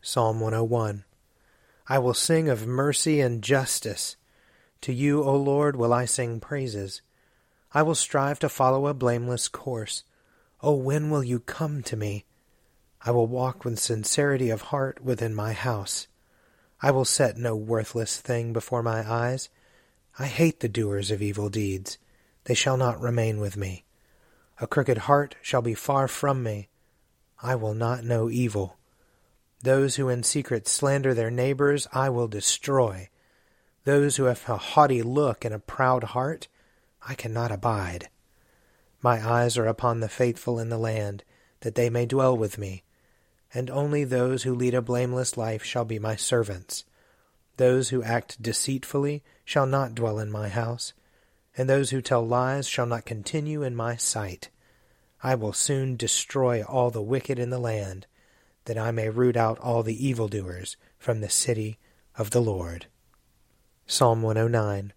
Psalm 101 I will sing of mercy and justice. To you, O Lord, will I sing praises. I will strive to follow a blameless course. O when will you come to me? I will walk with sincerity of heart within my house. I will set no worthless thing before my eyes. I hate the doers of evil deeds. They shall not remain with me. A crooked heart shall be far from me. I will not know evil. Those who in secret slander their neighbors I will destroy. Those who have a haughty look and a proud heart I cannot abide. My eyes are upon the faithful in the land, that they may dwell with me and only those who lead a blameless life shall be my servants. Those who act deceitfully shall not dwell in my house, and those who tell lies shall not continue in my sight. I will soon destroy all the wicked in the land, that I may root out all the evildoers from the city of the Lord. Psalm 109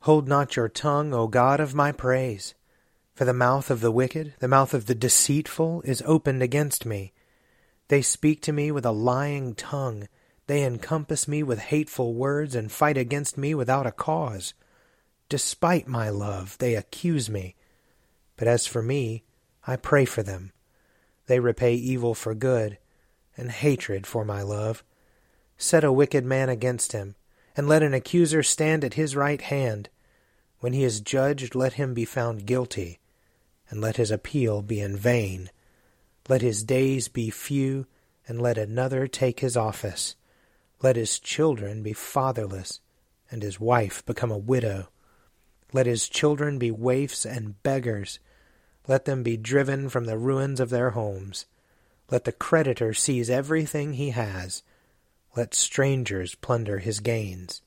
Hold not your tongue, O God of my praise. For the mouth of the wicked, the mouth of the deceitful, is opened against me. They speak to me with a lying tongue. They encompass me with hateful words and fight against me without a cause. Despite my love, they accuse me. But as for me, I pray for them. They repay evil for good, and hatred for my love. Set a wicked man against him, and let an accuser stand at his right hand. When he is judged, let him be found guilty, and let his appeal be in vain. Let his days be few, and let another take his office. Let his children be fatherless, and his wife become a widow. Let his children be waifs and beggars. Let them be driven from the ruins of their homes. Let the creditor seize everything he has. Let strangers plunder his gains.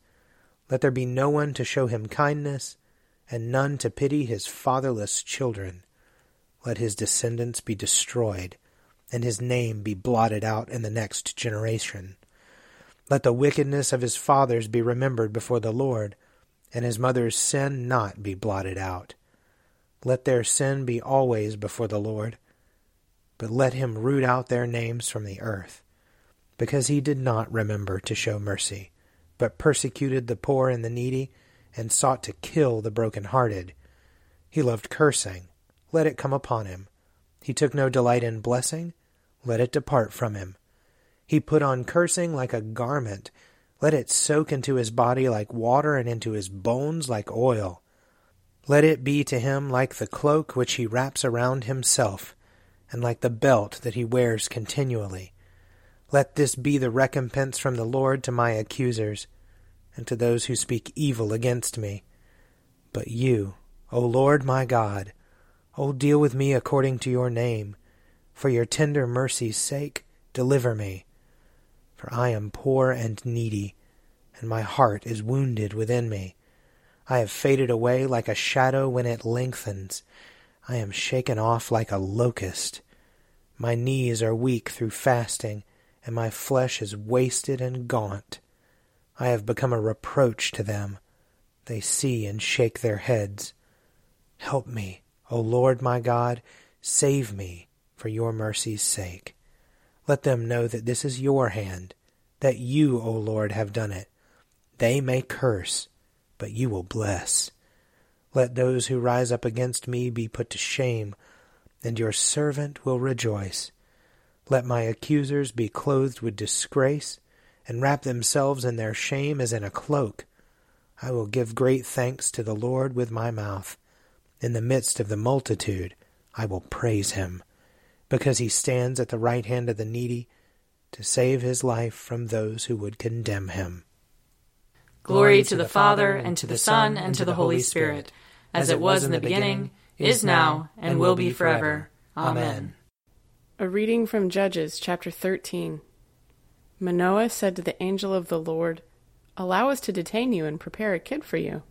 Let there be no one to show him kindness, and none to pity his fatherless children let his descendants be destroyed, and his name be blotted out in the next generation. Let the wickedness of his fathers be remembered before the Lord, and his mother's sin not be blotted out. Let their sin be always before the Lord, but let him root out their names from the earth, because he did not remember to show mercy, but persecuted the poor and the needy, and sought to kill the broken-hearted. He loved cursing let it come upon him. He took no delight in blessing, let it depart from him. He put on cursing like a garment, let it soak into his body like water and into his bones like oil. Let it be to him like the cloak which he wraps around himself, and like the belt that he wears continually. Let this be the recompense from the Lord to my accusers, and to those who speak evil against me. But you, O Lord my God, O deal with me according to your name. For your tender mercy's sake, deliver me. For I am poor and needy, and my heart is wounded within me. I have faded away like a shadow when it lengthens. I am shaken off like a locust. My knees are weak through fasting, and my flesh is wasted and gaunt. I have become a reproach to them. They see and shake their heads. Help me, O Lord my God, save me for your mercy's sake. Let them know that this is your hand, that you, O Lord, have done it. They may curse, but you will bless. Let those who rise up against me be put to shame, and your servant will rejoice. Let my accusers be clothed with disgrace, and wrap themselves in their shame as in a cloak. I will give great thanks to the Lord with my mouth. In the midst of the multitude, I will praise him, because he stands at the right hand of the needy to save his life from those who would condemn him. Glory to the Father, and to the Son, and to the Holy Spirit, as it was in the beginning, is now, and will be forever. Amen. A reading from Judges chapter 13. Manoah said to the angel of the Lord, Allow us to detain you and prepare a kid for you.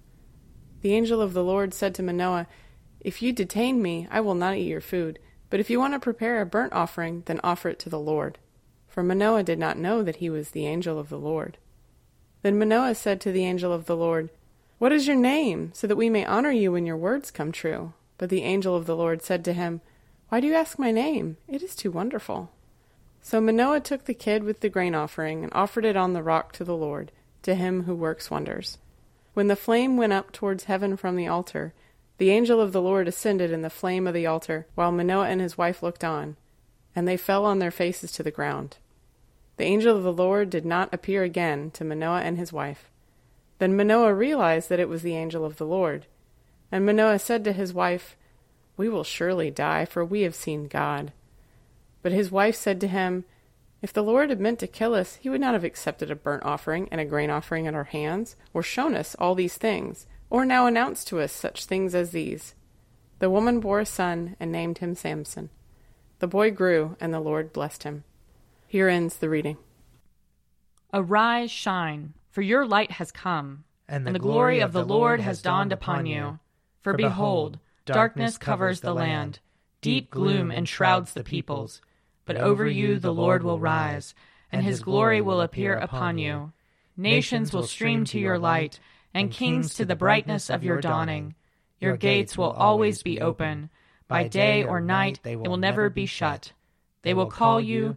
The angel of the Lord said to Manoah, If you detain me, I will not eat your food. But if you want to prepare a burnt offering, then offer it to the Lord. For Manoah did not know that he was the angel of the Lord. Then Manoah said to the angel of the Lord, What is your name, so that we may honor you when your words come true? But the angel of the Lord said to him, Why do you ask my name? It is too wonderful. So Manoah took the kid with the grain offering and offered it on the rock to the Lord, to him who works wonders. When the flame went up towards heaven from the altar, the angel of the Lord ascended in the flame of the altar, while Manoah and his wife looked on, and they fell on their faces to the ground. The angel of the Lord did not appear again to Manoah and his wife. Then Manoah realized that it was the angel of the Lord. And Manoah said to his wife, We will surely die, for we have seen God. But his wife said to him, if the Lord had meant to kill us, he would not have accepted a burnt offering and a grain offering at our hands, or shown us all these things, or now announced to us such things as these. The woman bore a son and named him Samson. The boy grew, and the Lord blessed him. Here ends the reading. Arise, shine, for your light has come, and the, and the glory, glory of the Lord has dawned upon you. For behold, darkness covers the land, deep gloom enshrouds the peoples but over you the Lord will rise, and his glory will appear upon you. Nations will stream to your light, and kings to the brightness of your dawning. Your gates will always be open. By day or night they will never be shut. They will call you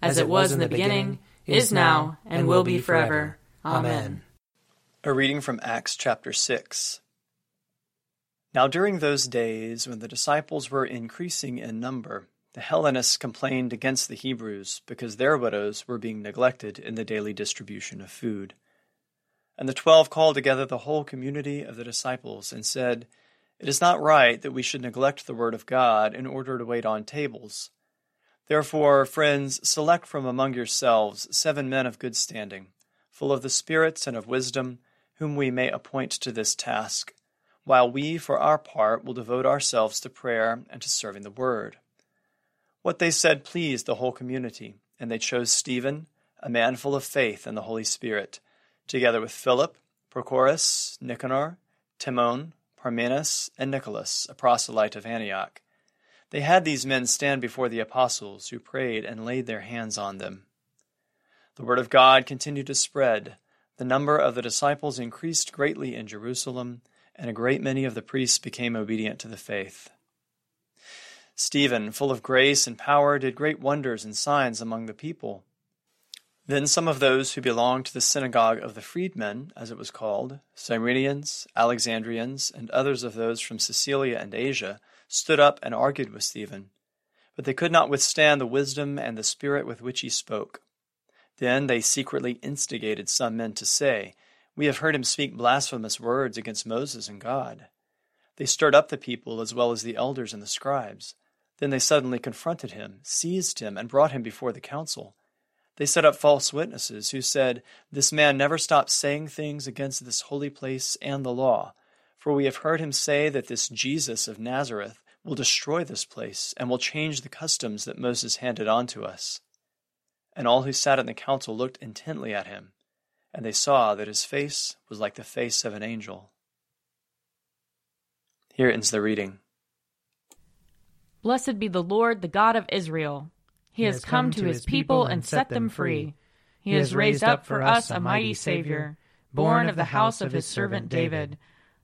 as it was in the beginning, is now, and will be forever. Amen. A reading from Acts chapter 6. Now during those days, when the disciples were increasing in number, the Hellenists complained against the Hebrews because their widows were being neglected in the daily distribution of food. And the twelve called together the whole community of the disciples and said, It is not right that we should neglect the word of God in order to wait on tables. Therefore, friends, select from among yourselves seven men of good standing, full of the spirits and of wisdom, whom we may appoint to this task, while we, for our part, will devote ourselves to prayer and to serving the word. What they said pleased the whole community, and they chose Stephen, a man full of faith and the Holy Spirit, together with Philip, Prochorus, Nicanor, Timon, Parmenas, and Nicholas, a proselyte of Antioch. They had these men stand before the apostles, who prayed and laid their hands on them. The word of God continued to spread. The number of the disciples increased greatly in Jerusalem, and a great many of the priests became obedient to the faith. Stephen, full of grace and power, did great wonders and signs among the people. Then some of those who belonged to the synagogue of the freedmen, as it was called, Cyrenians, Alexandrians, and others of those from Cilicia and Asia, stood up and argued with Stephen. But they could not withstand the wisdom and the spirit with which he spoke. Then they secretly instigated some men to say, We have heard him speak blasphemous words against Moses and God. They stirred up the people as well as the elders and the scribes. Then they suddenly confronted him, seized him, and brought him before the council. They set up false witnesses who said, This man never stops saying things against this holy place and the law. For we have heard him say that this Jesus of Nazareth will destroy this place and will change the customs that Moses handed on to us. And all who sat in the council looked intently at him, and they saw that his face was like the face of an angel. Here ends the reading. Blessed be the Lord, the God of Israel. He has come to his people and set them free. He has raised up for us a mighty Savior, born of the house of his servant David.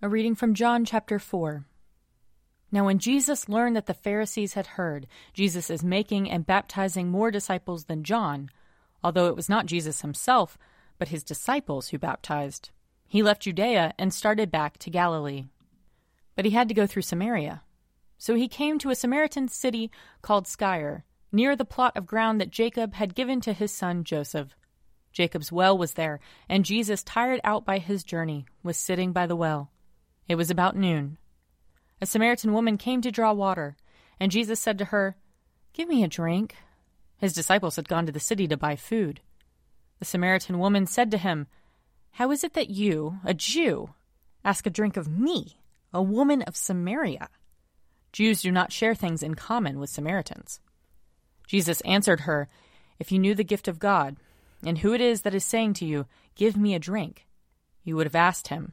A reading from John chapter 4. Now, when Jesus learned that the Pharisees had heard Jesus is making and baptizing more disciples than John, although it was not Jesus himself, but his disciples who baptized, he left Judea and started back to Galilee. But he had to go through Samaria. So he came to a Samaritan city called Sychar, near the plot of ground that Jacob had given to his son Joseph. Jacob's well was there, and Jesus, tired out by his journey, was sitting by the well. It was about noon. A Samaritan woman came to draw water, and Jesus said to her, Give me a drink. His disciples had gone to the city to buy food. The Samaritan woman said to him, How is it that you, a Jew, ask a drink of me, a woman of Samaria? Jews do not share things in common with Samaritans. Jesus answered her, If you knew the gift of God, and who it is that is saying to you, Give me a drink, you would have asked him,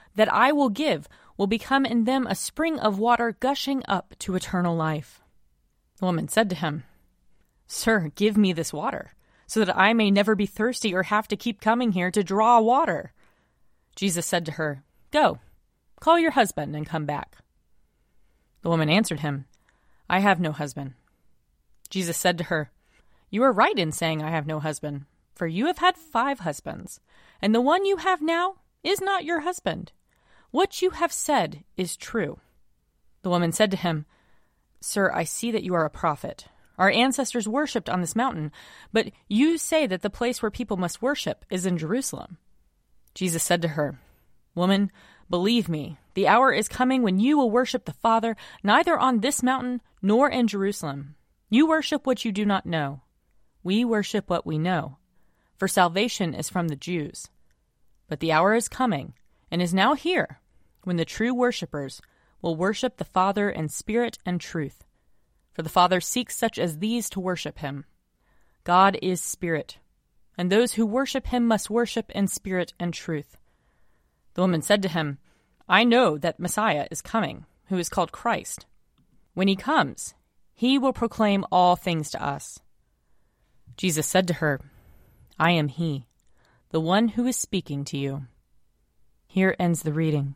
that I will give will become in them a spring of water gushing up to eternal life. The woman said to him, Sir, give me this water, so that I may never be thirsty or have to keep coming here to draw water. Jesus said to her, Go, call your husband and come back. The woman answered him, I have no husband. Jesus said to her, You are right in saying, I have no husband, for you have had five husbands and the one you have now is not your husband. What you have said is true. The woman said to him, Sir, I see that you are a prophet. Our ancestors worshipped on this mountain, but you say that the place where people must worship is in Jerusalem. Jesus said to her, Woman, believe me, the hour is coming when you will worship the Father neither on this mountain nor in Jerusalem. You worship what you do not know. We worship what we know for salvation is from the Jews. But the hour is coming, and is now here, when the true worshippers will worship the Father in spirit and truth. For the Father seeks such as these to worship him. God is spirit, and those who worship him must worship in spirit and truth. The woman said to him, I know that Messiah is coming, who is called Christ. When he comes, he will proclaim all things to us. Jesus said to her, I am He, the one who is speaking to you. Here ends the reading.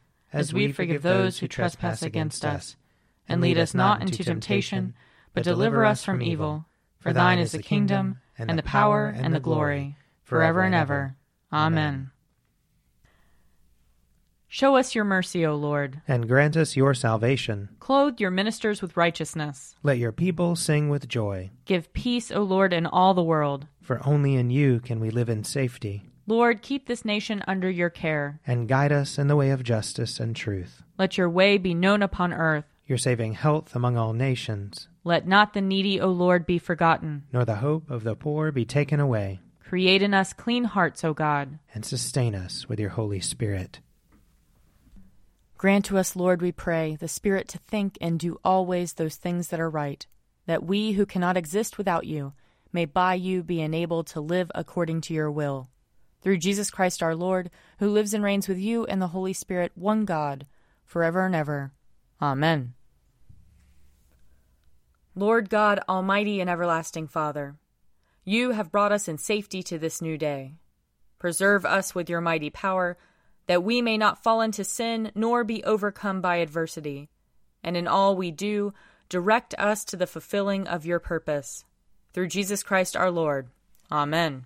as we forgive those who trespass against us. And lead us not into temptation, but deliver us from evil. For thine is the kingdom, and the power, and the glory, forever and ever. Amen. Show us your mercy, O Lord. And grant us your salvation. Clothe your ministers with righteousness. Let your people sing with joy. Give peace, O Lord, in all the world. For only in you can we live in safety. Lord, keep this nation under your care. And guide us in the way of justice and truth. Let your way be known upon earth. Your saving health among all nations. Let not the needy, O Lord, be forgotten. Nor the hope of the poor be taken away. Create in us clean hearts, O God. And sustain us with your Holy Spirit. Grant to us, Lord, we pray, the Spirit to think and do always those things that are right, that we who cannot exist without you may by you be enabled to live according to your will. Through Jesus Christ our Lord, who lives and reigns with you and the Holy Spirit, one God, forever and ever. Amen. Lord God, Almighty and everlasting Father, you have brought us in safety to this new day. Preserve us with your mighty power that we may not fall into sin nor be overcome by adversity. And in all we do, direct us to the fulfilling of your purpose. Through Jesus Christ our Lord. Amen.